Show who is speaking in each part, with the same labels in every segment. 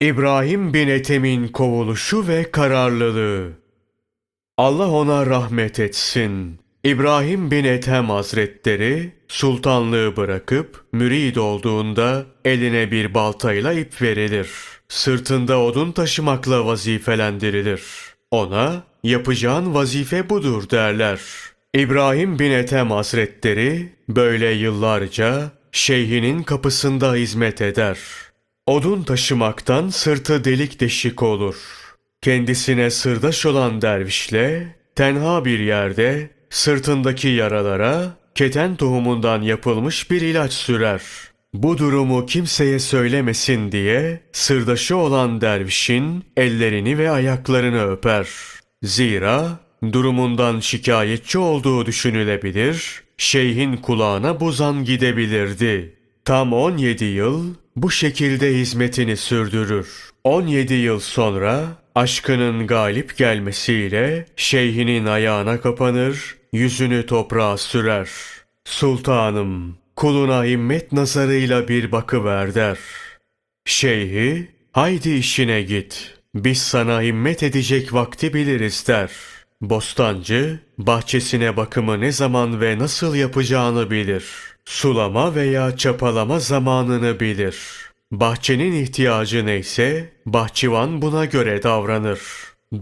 Speaker 1: İbrahim bin Ethem'in kovuluşu ve kararlılığı. Allah ona rahmet etsin. İbrahim bin Ethem Hazretleri sultanlığı bırakıp mürid olduğunda eline bir baltayla ip verilir. Sırtında odun taşımakla vazifelendirilir. Ona yapacağın vazife budur derler. İbrahim bin Ethem Hazretleri böyle yıllarca şeyhinin kapısında hizmet eder. Odun taşımaktan sırtı delik deşik olur. Kendisine sırdaş olan dervişle tenha bir yerde sırtındaki yaralara keten tohumundan yapılmış bir ilaç sürer. Bu durumu kimseye söylemesin diye sırdaşı olan dervişin ellerini ve ayaklarını öper. Zira durumundan şikayetçi olduğu düşünülebilir, şeyhin kulağına buzan gidebilirdi. Tam 17 yıl bu şekilde hizmetini sürdürür. 17 yıl sonra aşkının galip gelmesiyle şeyhinin ayağına kapanır, yüzünü toprağa sürer. Sultanım, kuluna himmet nazarıyla bir bakıver der. Şeyhi, haydi işine git. Biz sana himmet edecek vakti biliriz der. Bostancı, bahçesine bakımı ne zaman ve nasıl yapacağını bilir. Sulama veya çapalama zamanını bilir. Bahçenin ihtiyacı neyse, bahçıvan buna göre davranır.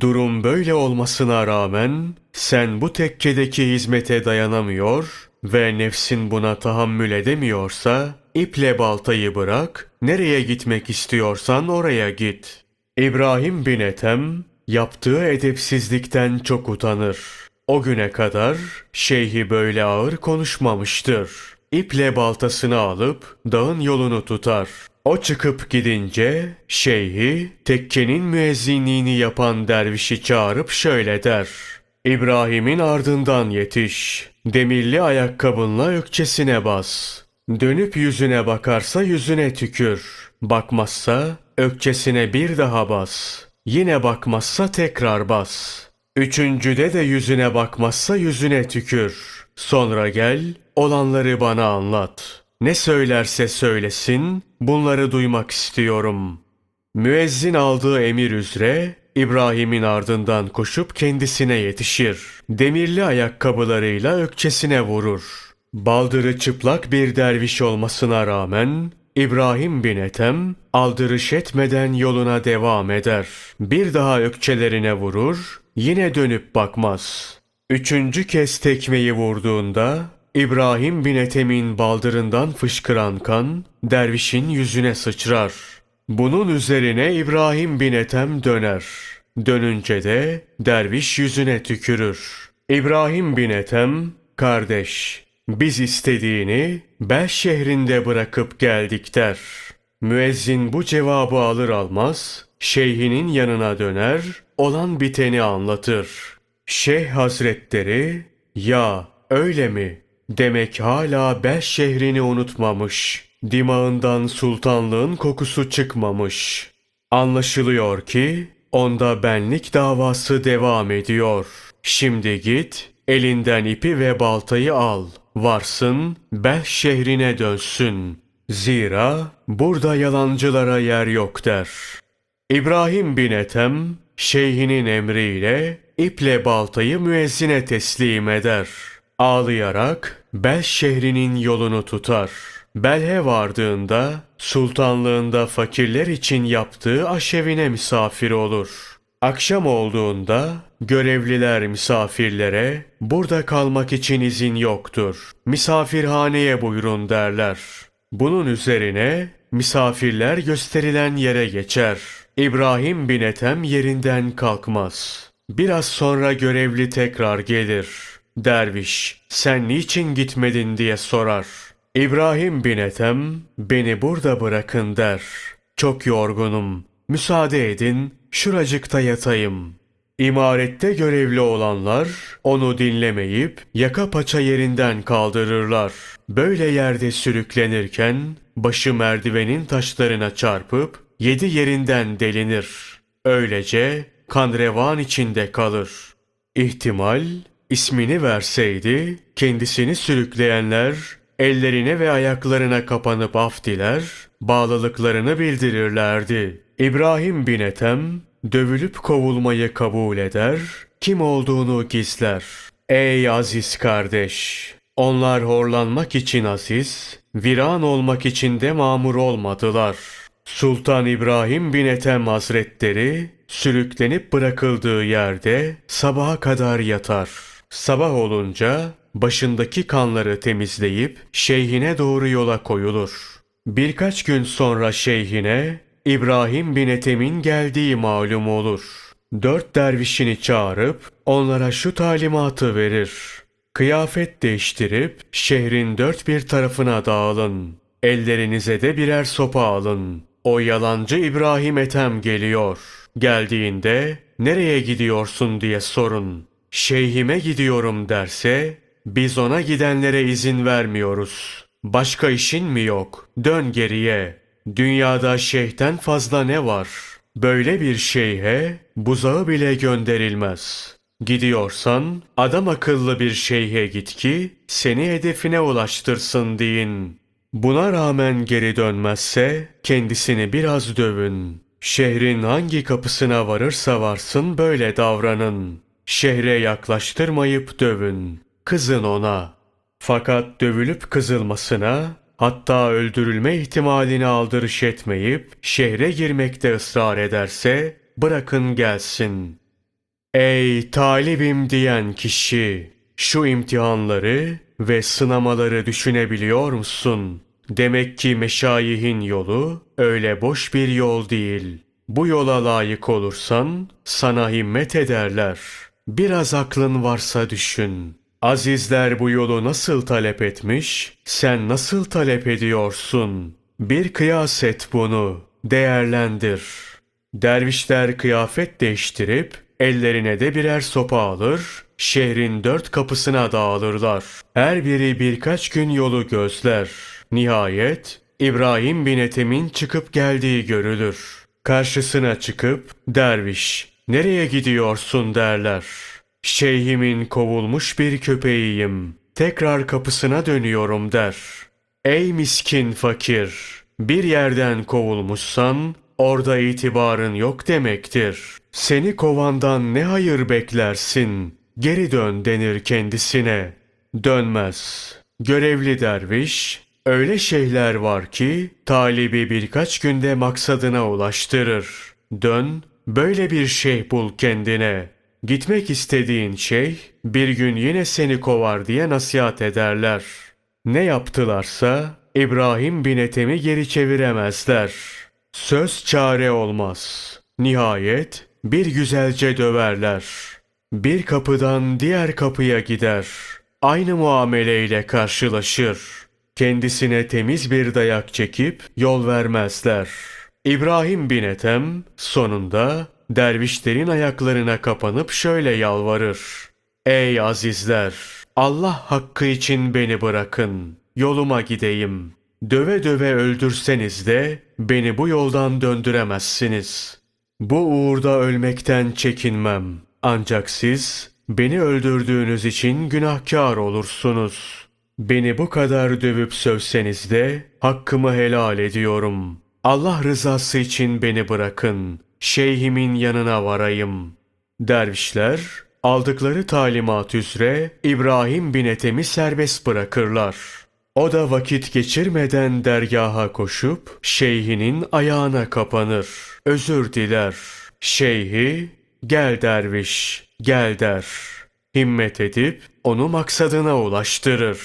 Speaker 1: Durum böyle olmasına rağmen, sen bu tekkedeki hizmete dayanamıyor ve nefsin buna tahammül edemiyorsa, iple baltayı bırak, nereye gitmek istiyorsan oraya git. İbrahim bin Ethem, yaptığı edepsizlikten çok utanır. O güne kadar şeyhi böyle ağır konuşmamıştır. İple baltasını alıp dağın yolunu tutar. O çıkıp gidince şeyhi tekkenin müezzinliğini yapan dervişi çağırıp şöyle der. İbrahim'in ardından yetiş. Demirli ayakkabınla ökçesine bas. Dönüp yüzüne bakarsa yüzüne tükür. Bakmazsa ökçesine bir daha bas. Yine bakmazsa tekrar bas. Üçüncüde de yüzüne bakmazsa yüzüne tükür. Sonra gel, olanları bana anlat. Ne söylerse söylesin, bunları duymak istiyorum. Müezzin aldığı emir üzere İbrahim'in ardından koşup kendisine yetişir. Demirli ayakkabılarıyla ökçesine vurur. Baldırı çıplak bir derviş olmasına rağmen İbrahim bin Ethem aldırış etmeden yoluna devam eder. Bir daha ökçelerine vurur, yine dönüp bakmaz. Üçüncü kez tekmeyi vurduğunda İbrahim bin Ethem'in baldırından fışkıran kan dervişin yüzüne sıçrar. Bunun üzerine İbrahim bin Ethem döner. Dönünce de derviş yüzüne tükürür. İbrahim bin Ethem, kardeş, biz istediğini Bel şehrinde bırakıp geldik der. Müezzin bu cevabı alır almaz, şeyhinin yanına döner, olan biteni anlatır. Şeyh hazretleri, ya öyle mi? Demek hala Bel şehrini unutmamış. Dimağından sultanlığın kokusu çıkmamış. Anlaşılıyor ki onda benlik davası devam ediyor. Şimdi git, elinden ipi ve baltayı al. Varsın, Bel şehrine dönsün. Zira burada yalancılara yer yok der. İbrahim bin Ethem, şeyhinin emriyle iple baltayı müezzine teslim eder. Ağlayarak Bel şehrinin yolunu tutar. Belhe vardığında sultanlığında fakirler için yaptığı aşevine misafir olur. Akşam olduğunda görevliler misafirlere burada kalmak için izin yoktur. Misafirhaneye buyurun derler. Bunun üzerine misafirler gösterilen yere geçer. İbrahim bin Ethem yerinden kalkmaz. Biraz sonra görevli tekrar gelir. Derviş, sen niçin gitmedin diye sorar. İbrahim bin Ethem, beni burada bırakın der. Çok yorgunum. Müsaade edin, şuracıkta yatayım. İmarette görevli olanlar onu dinlemeyip yaka paça yerinden kaldırırlar. Böyle yerde sürüklenirken başı merdivenin taşlarına çarpıp yedi yerinden delinir. Öylece kan revan içinde kalır. İhtimal ismini verseydi kendisini sürükleyenler ellerine ve ayaklarına kapanıp af diler, bağlılıklarını bildirirlerdi. İbrahim bin Ethem dövülüp kovulmayı kabul eder, kim olduğunu gizler. Ey aziz kardeş! Onlar horlanmak için aziz, viran olmak için de mamur olmadılar. Sultan İbrahim bin Ethem Hazretleri sürüklenip bırakıldığı yerde sabaha kadar yatar. Sabah olunca başındaki kanları temizleyip şeyhine doğru yola koyulur. Birkaç gün sonra şeyhine İbrahim bin Ethem'in geldiği malum olur. Dört dervişini çağırıp onlara şu talimatı verir. Kıyafet değiştirip şehrin dört bir tarafına dağılın. Ellerinize de birer sopa alın. O yalancı İbrahim Ethem geliyor. Geldiğinde nereye gidiyorsun diye sorun. Şeyhime gidiyorum derse biz ona gidenlere izin vermiyoruz. Başka işin mi yok? Dön geriye. Dünyada şeyhten fazla ne var? Böyle bir şeyhe buzağı bile gönderilmez. Gidiyorsan adam akıllı bir şeyhe git ki seni hedefine ulaştırsın deyin. Buna rağmen geri dönmezse kendisini biraz dövün. Şehrin hangi kapısına varırsa varsın böyle davranın. Şehre yaklaştırmayıp dövün. Kızın ona. Fakat dövülüp kızılmasına hatta öldürülme ihtimalini aldırış etmeyip şehre girmekte ısrar ederse bırakın gelsin. Ey talibim diyen kişi! Şu imtihanları ve sınamaları düşünebiliyor musun? Demek ki meşayihin yolu öyle boş bir yol değil. Bu yola layık olursan sana himmet ederler. Biraz aklın varsa düşün. Azizler bu yolu nasıl talep etmiş, sen nasıl talep ediyorsun? Bir kıyas et bunu, değerlendir. Dervişler kıyafet değiştirip ellerine de birer sopa alır, şehrin dört kapısına dağılırlar. Her biri birkaç gün yolu gözler. Nihayet İbrahim bin Ethem'in çıkıp geldiği görülür. Karşısına çıkıp derviş nereye gidiyorsun derler. Şeyhimin kovulmuş bir köpeğiyim. Tekrar kapısına dönüyorum der. Ey miskin fakir! Bir yerden kovulmuşsan orada itibarın yok demektir. Seni kovandan ne hayır beklersin? Geri dön denir kendisine. Dönmez. Görevli derviş öyle şeyler var ki talibi birkaç günde maksadına ulaştırır. Dön böyle bir şey bul kendine.'' Gitmek istediğin şey bir gün yine seni kovar diye nasihat ederler. Ne yaptılarsa İbrahim bin Ethem'i geri çeviremezler. Söz çare olmaz. Nihayet bir güzelce döverler. Bir kapıdan diğer kapıya gider. Aynı muameleyle karşılaşır. Kendisine temiz bir dayak çekip yol vermezler. İbrahim bin Ethem sonunda dervişlerin ayaklarına kapanıp şöyle yalvarır. Ey azizler! Allah hakkı için beni bırakın. Yoluma gideyim. Döve döve öldürseniz de beni bu yoldan döndüremezsiniz. Bu uğurda ölmekten çekinmem. Ancak siz beni öldürdüğünüz için günahkar olursunuz. Beni bu kadar dövüp sövseniz de hakkımı helal ediyorum. Allah rızası için beni bırakın şeyhimin yanına varayım. Dervişler aldıkları talimat üzere İbrahim bin Ethem'i serbest bırakırlar. O da vakit geçirmeden dergaha koşup şeyhinin ayağına kapanır. Özür diler. Şeyhi gel derviş gel der. Himmet edip onu maksadına ulaştırır.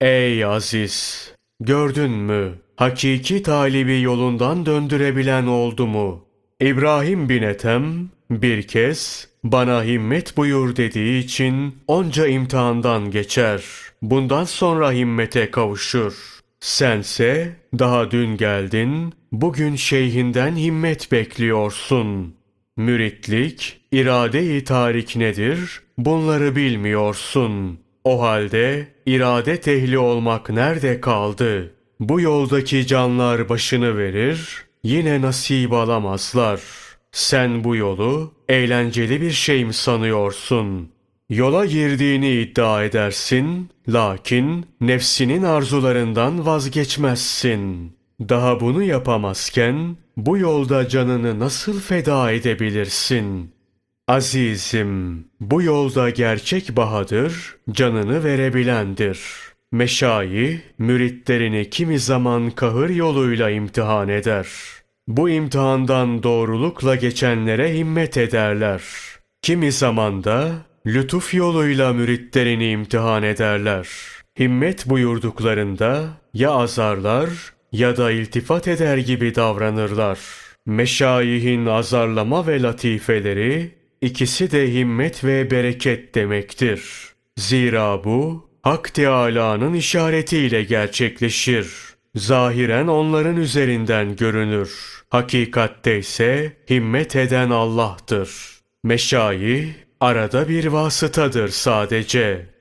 Speaker 1: Ey aziz! Gördün mü? Hakiki talibi yolundan döndürebilen oldu mu? İbrahim bin Ethem bir kez bana himmet buyur dediği için onca imtihandan geçer. Bundan sonra himmete kavuşur. Sense daha dün geldin, bugün şeyhinden himmet bekliyorsun. Müritlik, irade-i tarik nedir? Bunları bilmiyorsun. O halde irade tehli olmak nerede kaldı? Bu yoldaki canlar başını verir, yine nasip alamazlar. Sen bu yolu eğlenceli bir şey mi sanıyorsun? Yola girdiğini iddia edersin, lakin nefsinin arzularından vazgeçmezsin. Daha bunu yapamazken bu yolda canını nasıl feda edebilirsin? Azizim, bu yolda gerçek bahadır, canını verebilendir. Meşayi, müritlerini kimi zaman kahır yoluyla imtihan eder. Bu imtihandan doğrulukla geçenlere himmet ederler. Kimi zaman da lütuf yoluyla müritlerini imtihan ederler. Himmet buyurduklarında ya azarlar ya da iltifat eder gibi davranırlar. Meşayihin azarlama ve latifeleri ikisi de himmet ve bereket demektir. Zira bu Hak Teâlâ'nın işaretiyle gerçekleşir. Zahiren onların üzerinden görünür. Hakikatte ise himmet eden Allah'tır. Meşayi arada bir vasıtadır sadece.